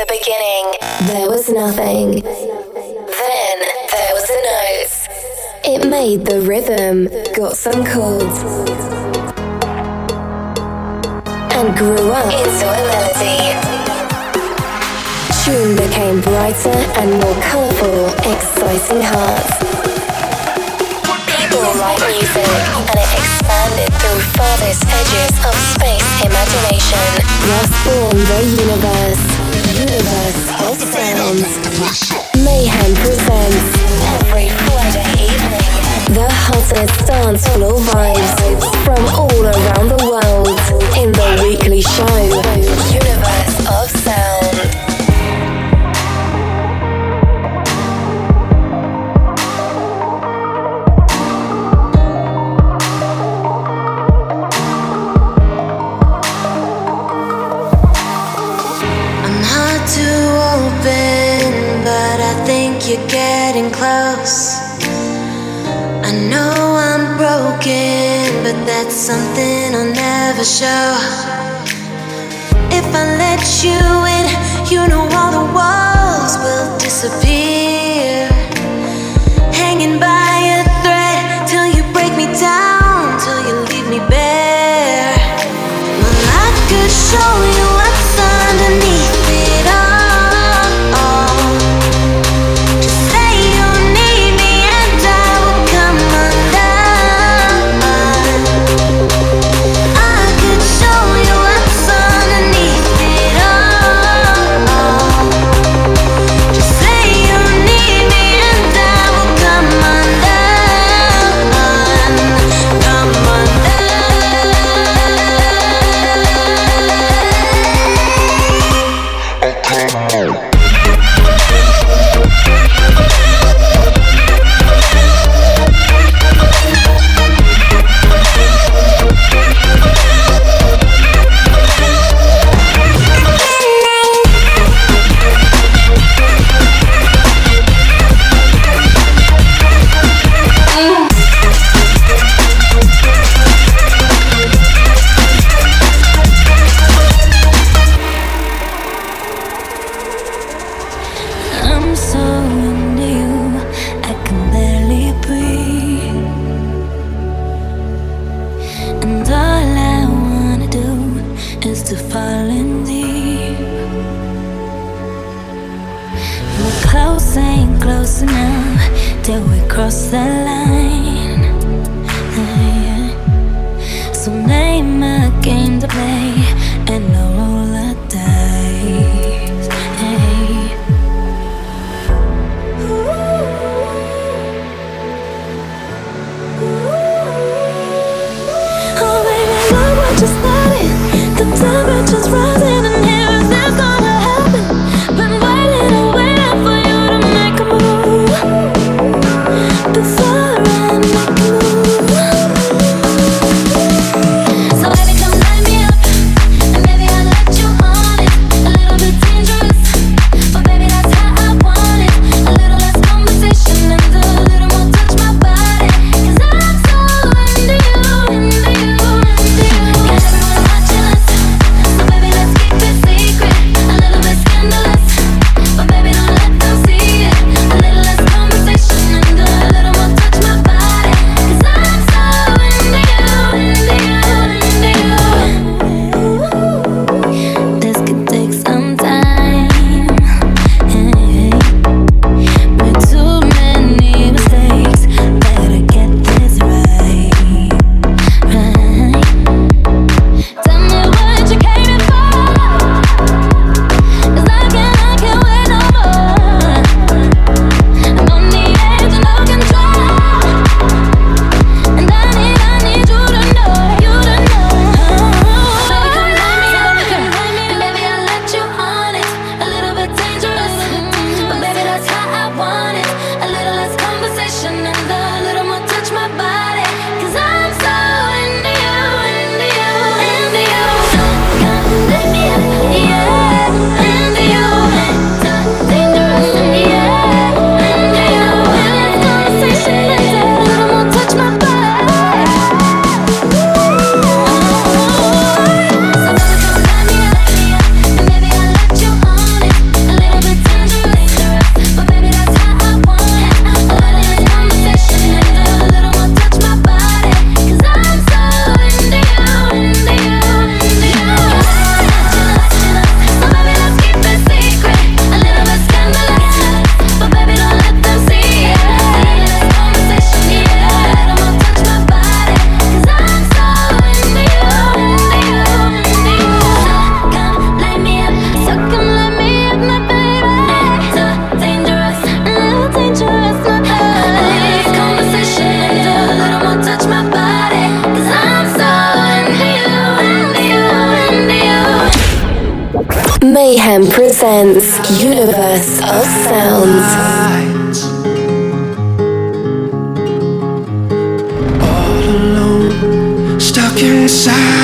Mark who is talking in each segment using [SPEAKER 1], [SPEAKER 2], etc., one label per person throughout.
[SPEAKER 1] the beginning, there was nothing. Then there was a note. It made the rhythm, got some chords, and grew up into a melody. Tune became brighter and more colourful, exciting hearts. People write music, and it expanded through farthest edges of space imagination. Thus born the universe. Mayhem presents every Friday evening. The hottest dance floor vibes from all around the world in the weekly show, Universe of
[SPEAKER 2] that's something I'll never show. If I let you in, you know
[SPEAKER 3] pensar.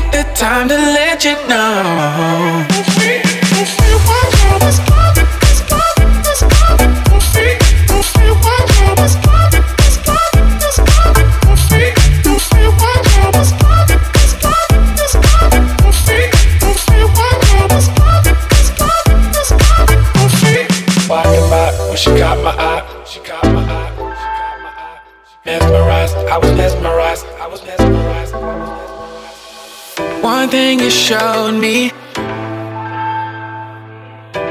[SPEAKER 3] take the
[SPEAKER 4] time to let you know. you showed me.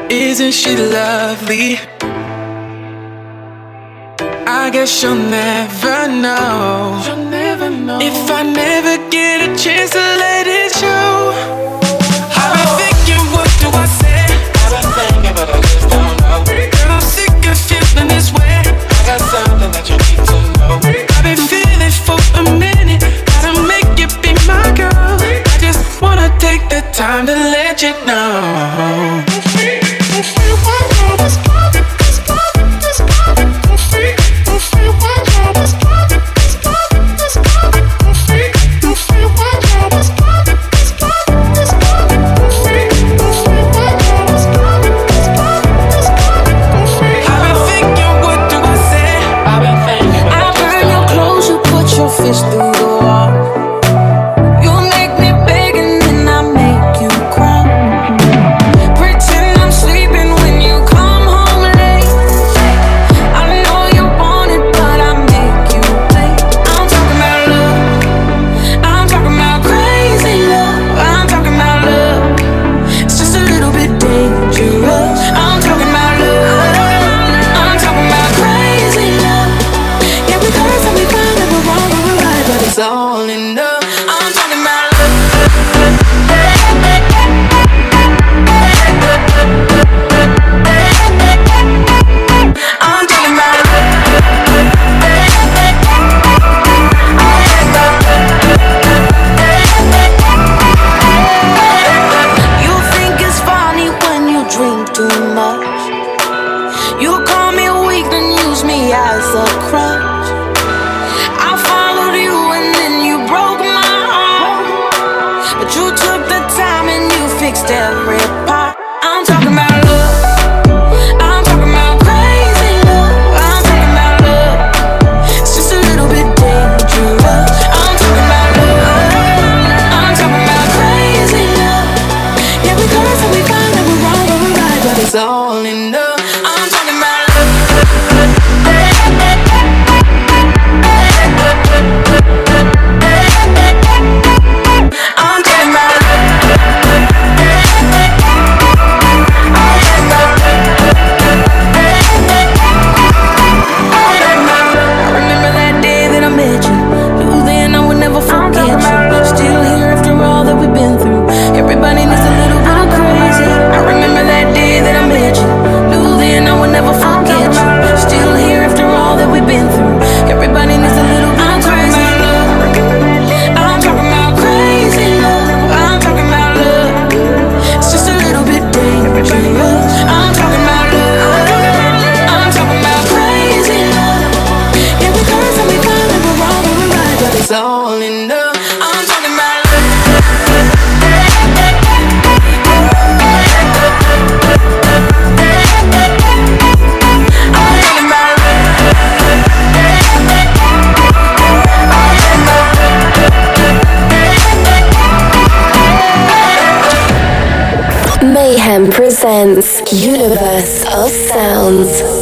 [SPEAKER 4] Isn't she lovely? I guess you'll never know. You'll never know. If I never get a chance to let it show. I've been thinking, what do I say? I've been thinking, but I just don't know. I'm sick of feeling this way. I got something that you need time to let you know.
[SPEAKER 2] all enough. Presents Universe of Sounds.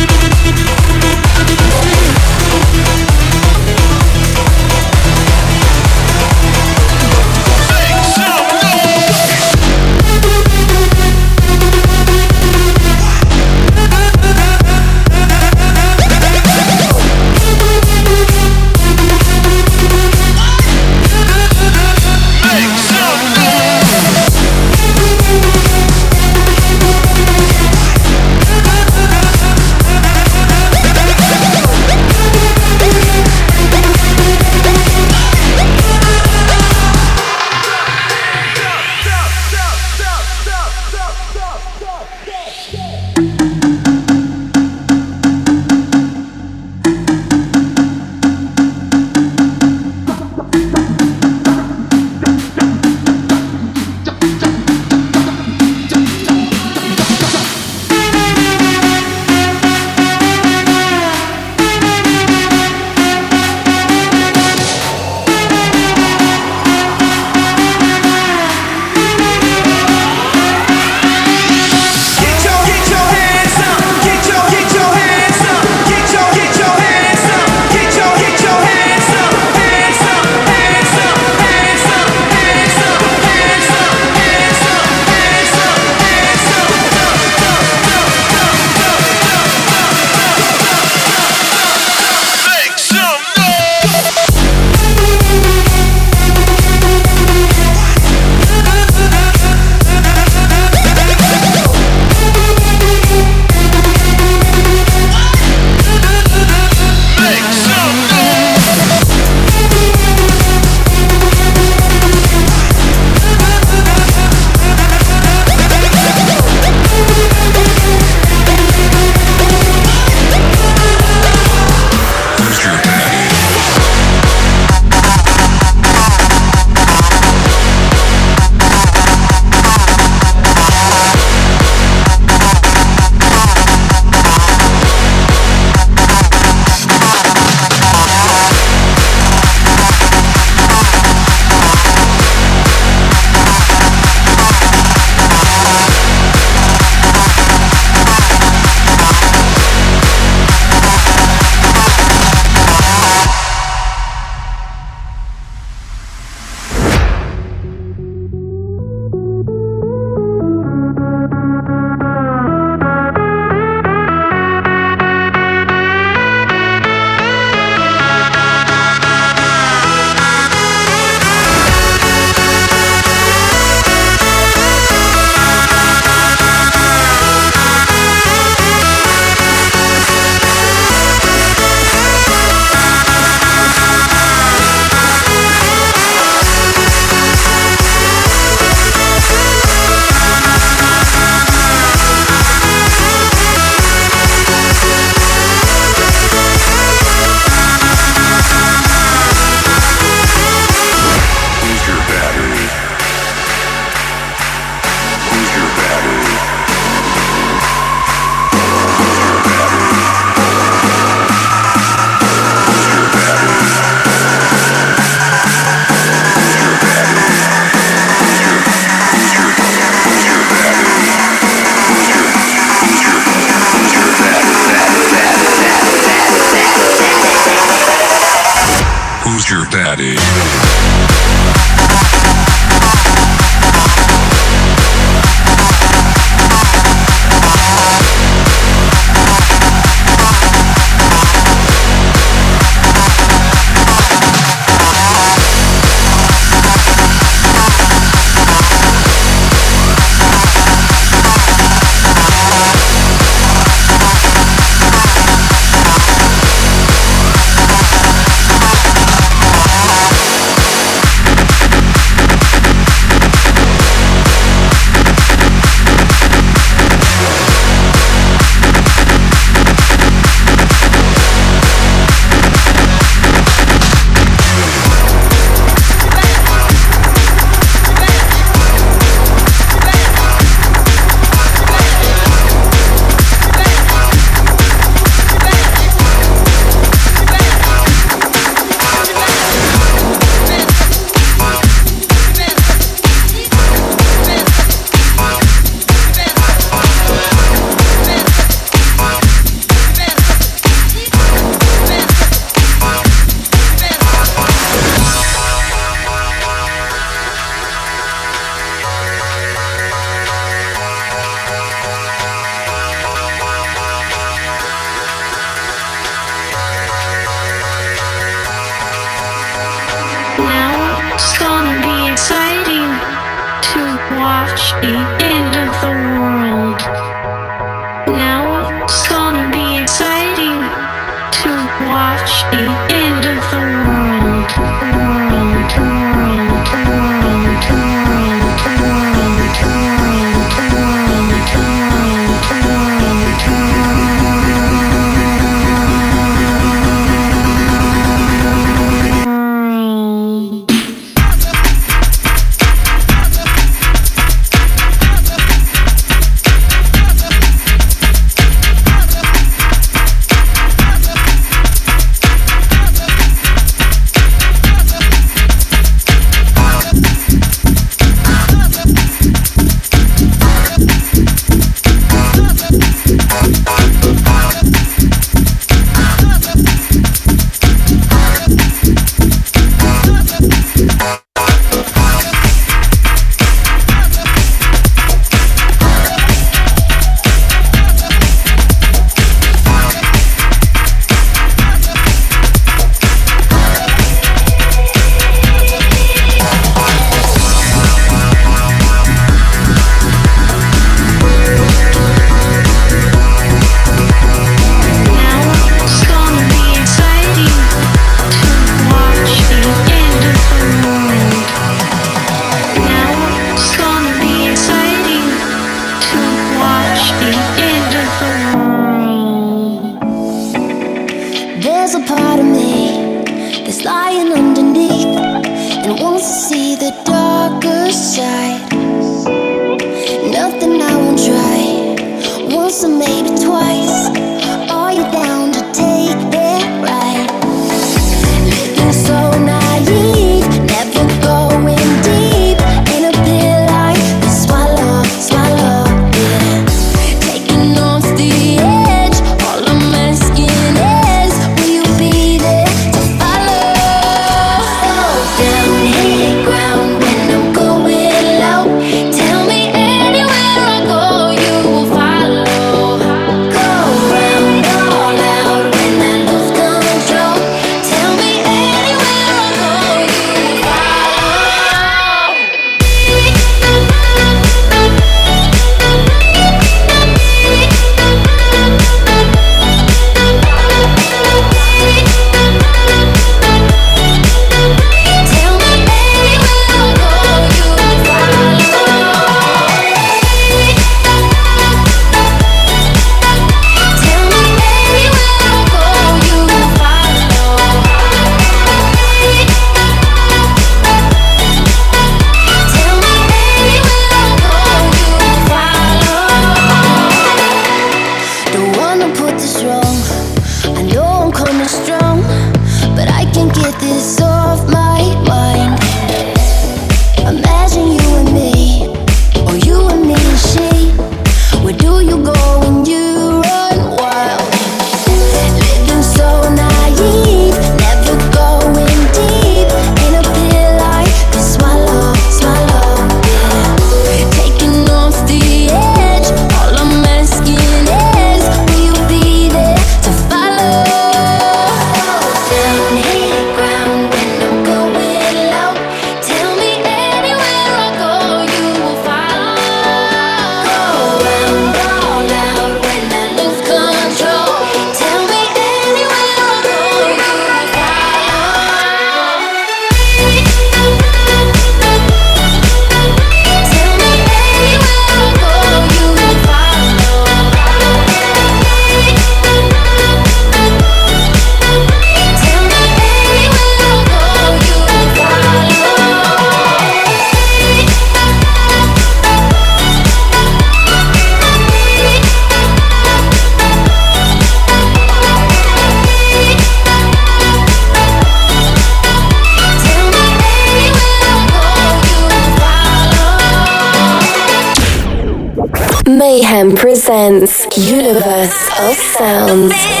[SPEAKER 2] Mayhem presents Universe of Sounds.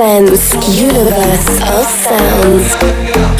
[SPEAKER 2] Presents Universe of Sounds.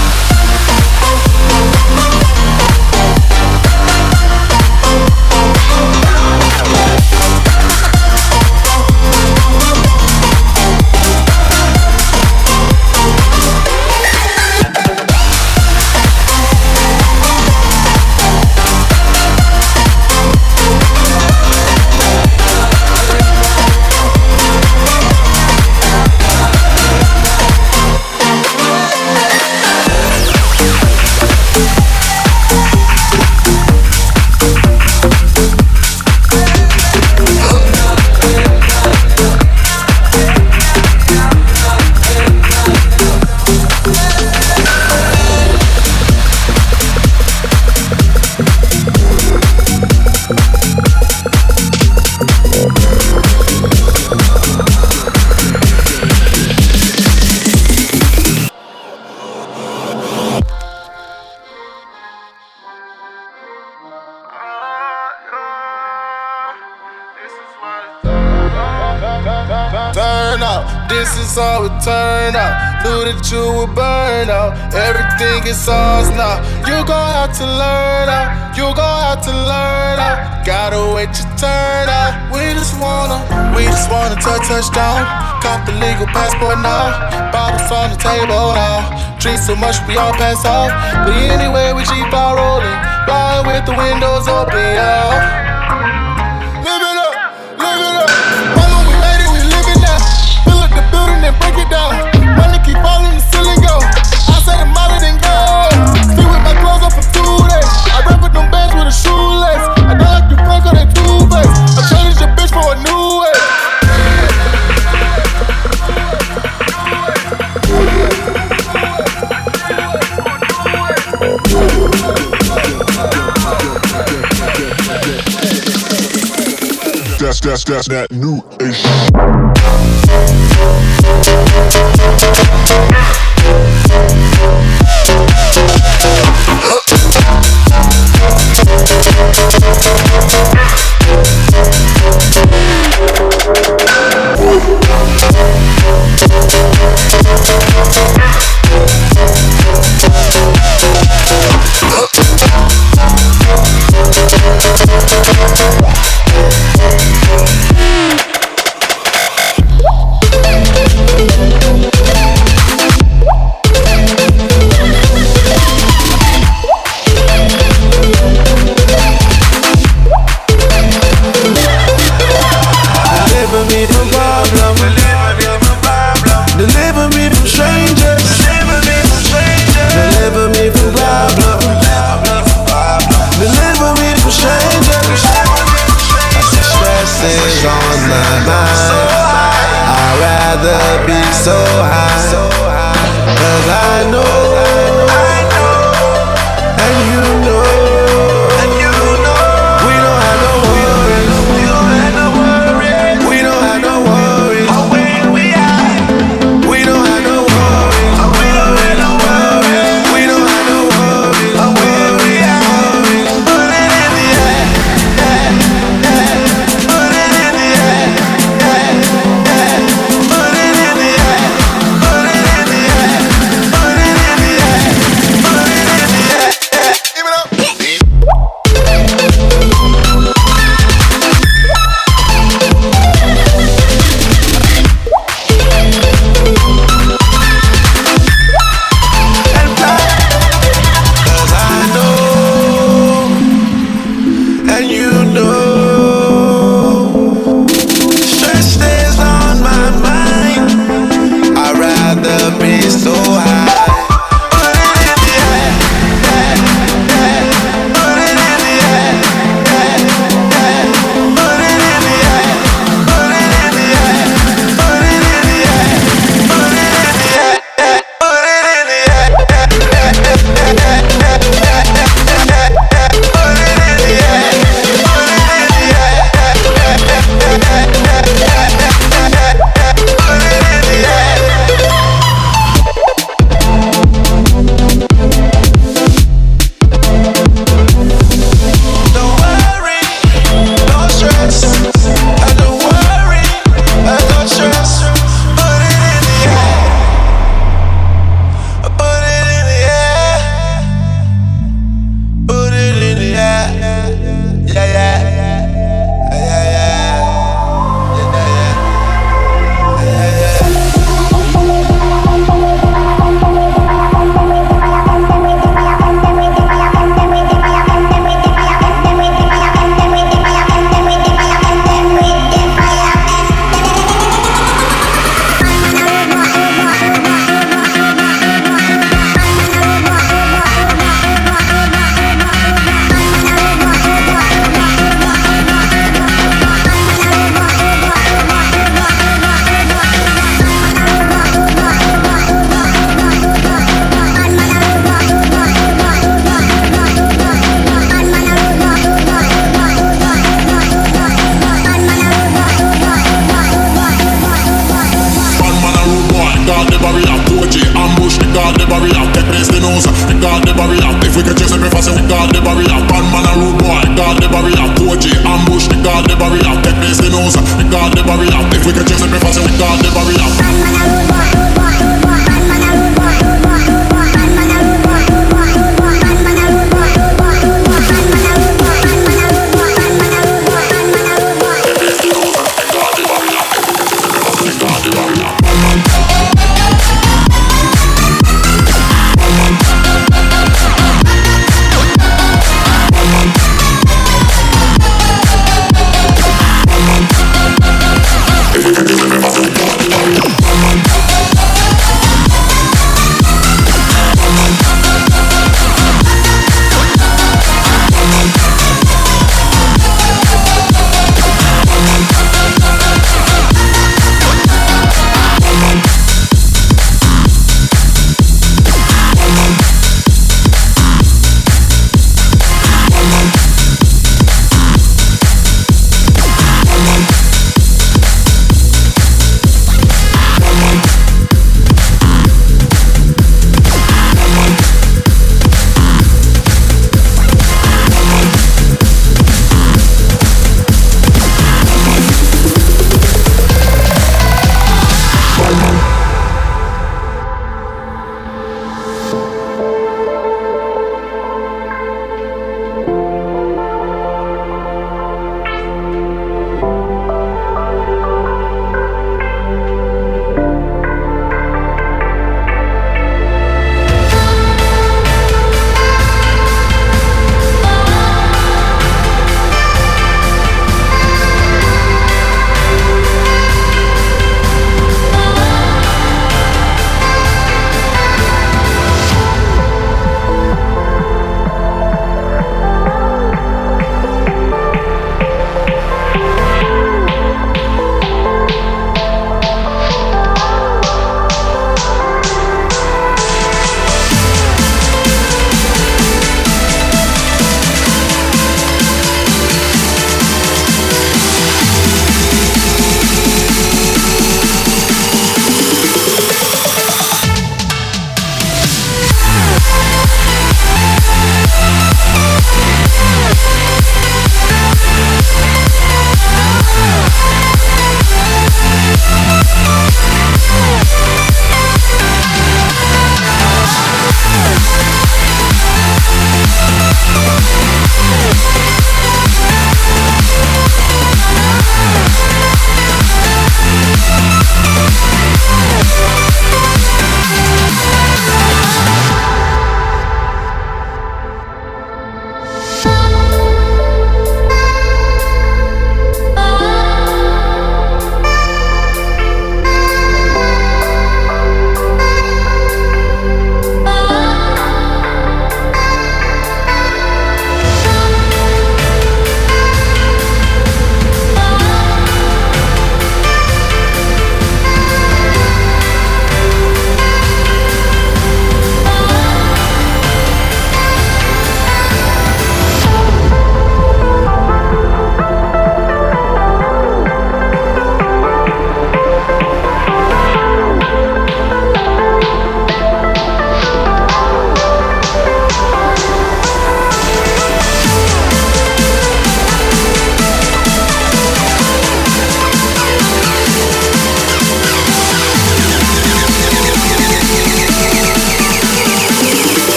[SPEAKER 5] Out. Everything is ours now. You gon' have to learn out. You gon' have to learn out. Gotta wait your turn out. We just wanna, we just wanna touch touchdown. Cop the legal passport now. Bottles on the table now. Drink so much we all pass out. But anyway, we keep on rolling. Flying with the windows open, yeah.
[SPEAKER 6] That's that's that new age.